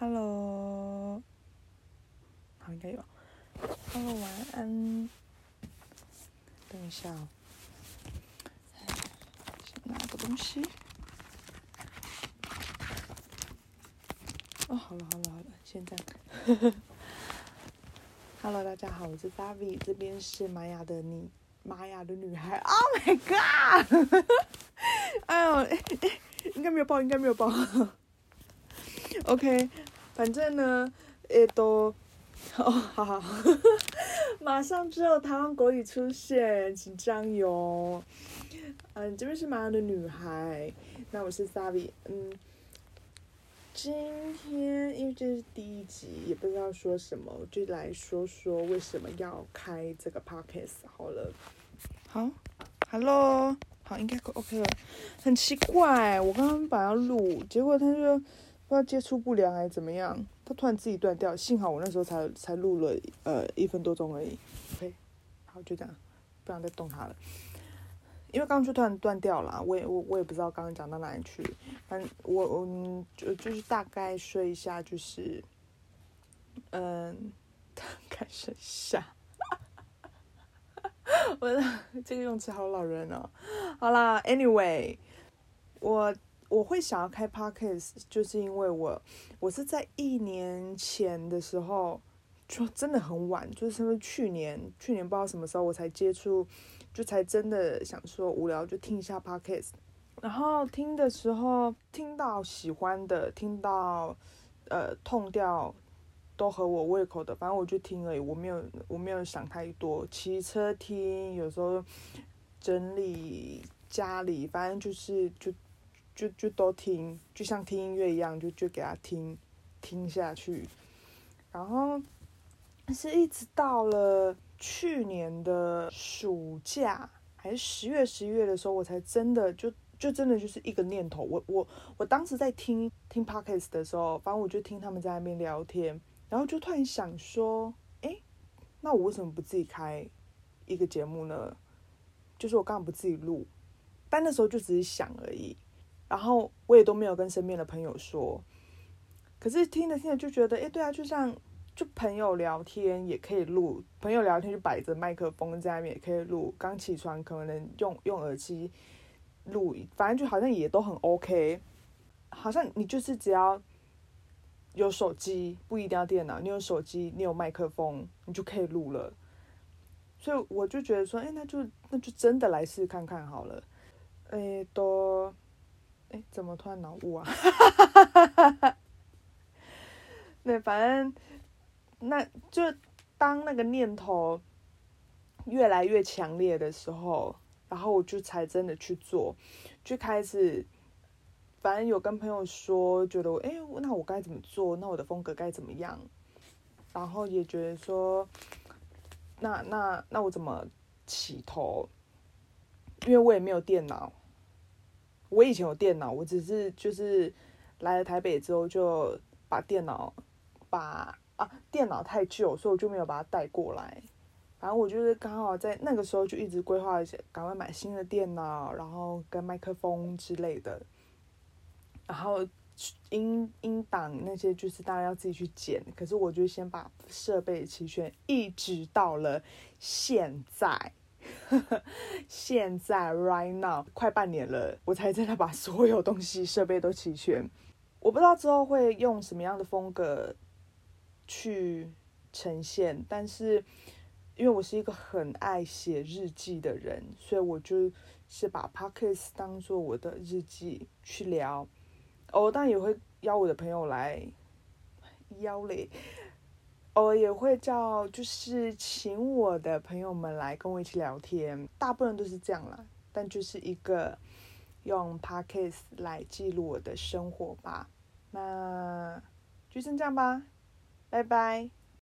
Hello，好，应该有。Hello，晚安。等一下哦，先拿个东西。哦，好了好了好了，现在。Hello，大家好，我是 Davi，这边是玛雅的你，玛雅的女孩。Oh my god！哎呦，应该没有爆，应该没有爆。OK，反正呢，也都，哦，好好，马上就有台湾国语出现，紧张哟。嗯，这边是玛雅的女孩，那我是 s a v i 嗯。今天因为这是第一集，也不知道说什么，就来说说为什么要开这个 podcast 好了。好，Hello，好，应该 OK 了。很奇怪，我刚刚把它录，结果他就不知道接触不良还是怎么样，他突然自己断掉。幸好我那时候才才录了呃一分多钟而已。OK，好，就这样，不想再动它了。因为刚刚就突然断掉了，我也我我也不知道刚刚讲到哪里去，反正我我就就是大概说一下，就是嗯，大概说一下，我的这个用词好老人哦。好啦，Anyway，我我会想要开 Podcast，就是因为我我是在一年前的时候，就真的很晚，就是去年去年不知道什么时候我才接触。就才真的想说无聊就听一下 podcast，然后听的时候听到喜欢的，听到呃痛掉都合我胃口的，反正我就听而已，我没有我没有想太多。骑车听，有时候整理家里，反正就是就就就都听，就像听音乐一样，就就给他听听下去。然后是一直到了。去年的暑假还是十月十一月的时候，我才真的就就真的就是一个念头。我我我当时在听听 podcast 的时候，反正我就听他们在那边聊天，然后就突然想说，哎，那我为什么不自己开一个节目呢？就是我刚刚不自己录，但那时候就只是想而已，然后我也都没有跟身边的朋友说。可是听着听着就觉得，哎，对啊，就像。就朋友聊天也可以录，朋友聊天就摆着麦克风在那边也可以录。刚起床可能用用耳机录，反正就好像也都很 OK。好像你就是只要有手机，不一定要电脑，你有手机，你有麦克风，你就可以录了。所以我就觉得说，哎，那就那就真的来试看看好了。哎，都，哎，怎么突然脑雾啊？哈哈哈哈哈对，反正。那就当那个念头越来越强烈的时候，然后我就才真的去做，就开始，反正有跟朋友说，觉得我哎，那我该怎么做？那我的风格该怎么样？然后也觉得说，那那那我怎么起头？因为我也没有电脑，我以前有电脑，我只是就是来了台北之后就把电脑把。啊，电脑太旧，所以我就没有把它带过来。反正我就是刚好在那个时候就一直规划一些，赶快买新的电脑，然后跟麦克风之类的。然后音音档那些就是大家要自己去剪，可是我就先把设备齐全，一直到了现在，现在 right now 快半年了，我才真的把所有东西设备都齐全。我不知道之后会用什么样的风格。去呈现，但是因为我是一个很爱写日记的人，所以我就是把 p o c k e t 当做我的日记去聊。哦，但也会邀我的朋友来邀嘞，我，也会叫就是请我的朋友们来跟我一起聊天，大部分都是这样啦。但就是一个用 pockets 来记录我的生活吧。那就先这样吧。拜拜。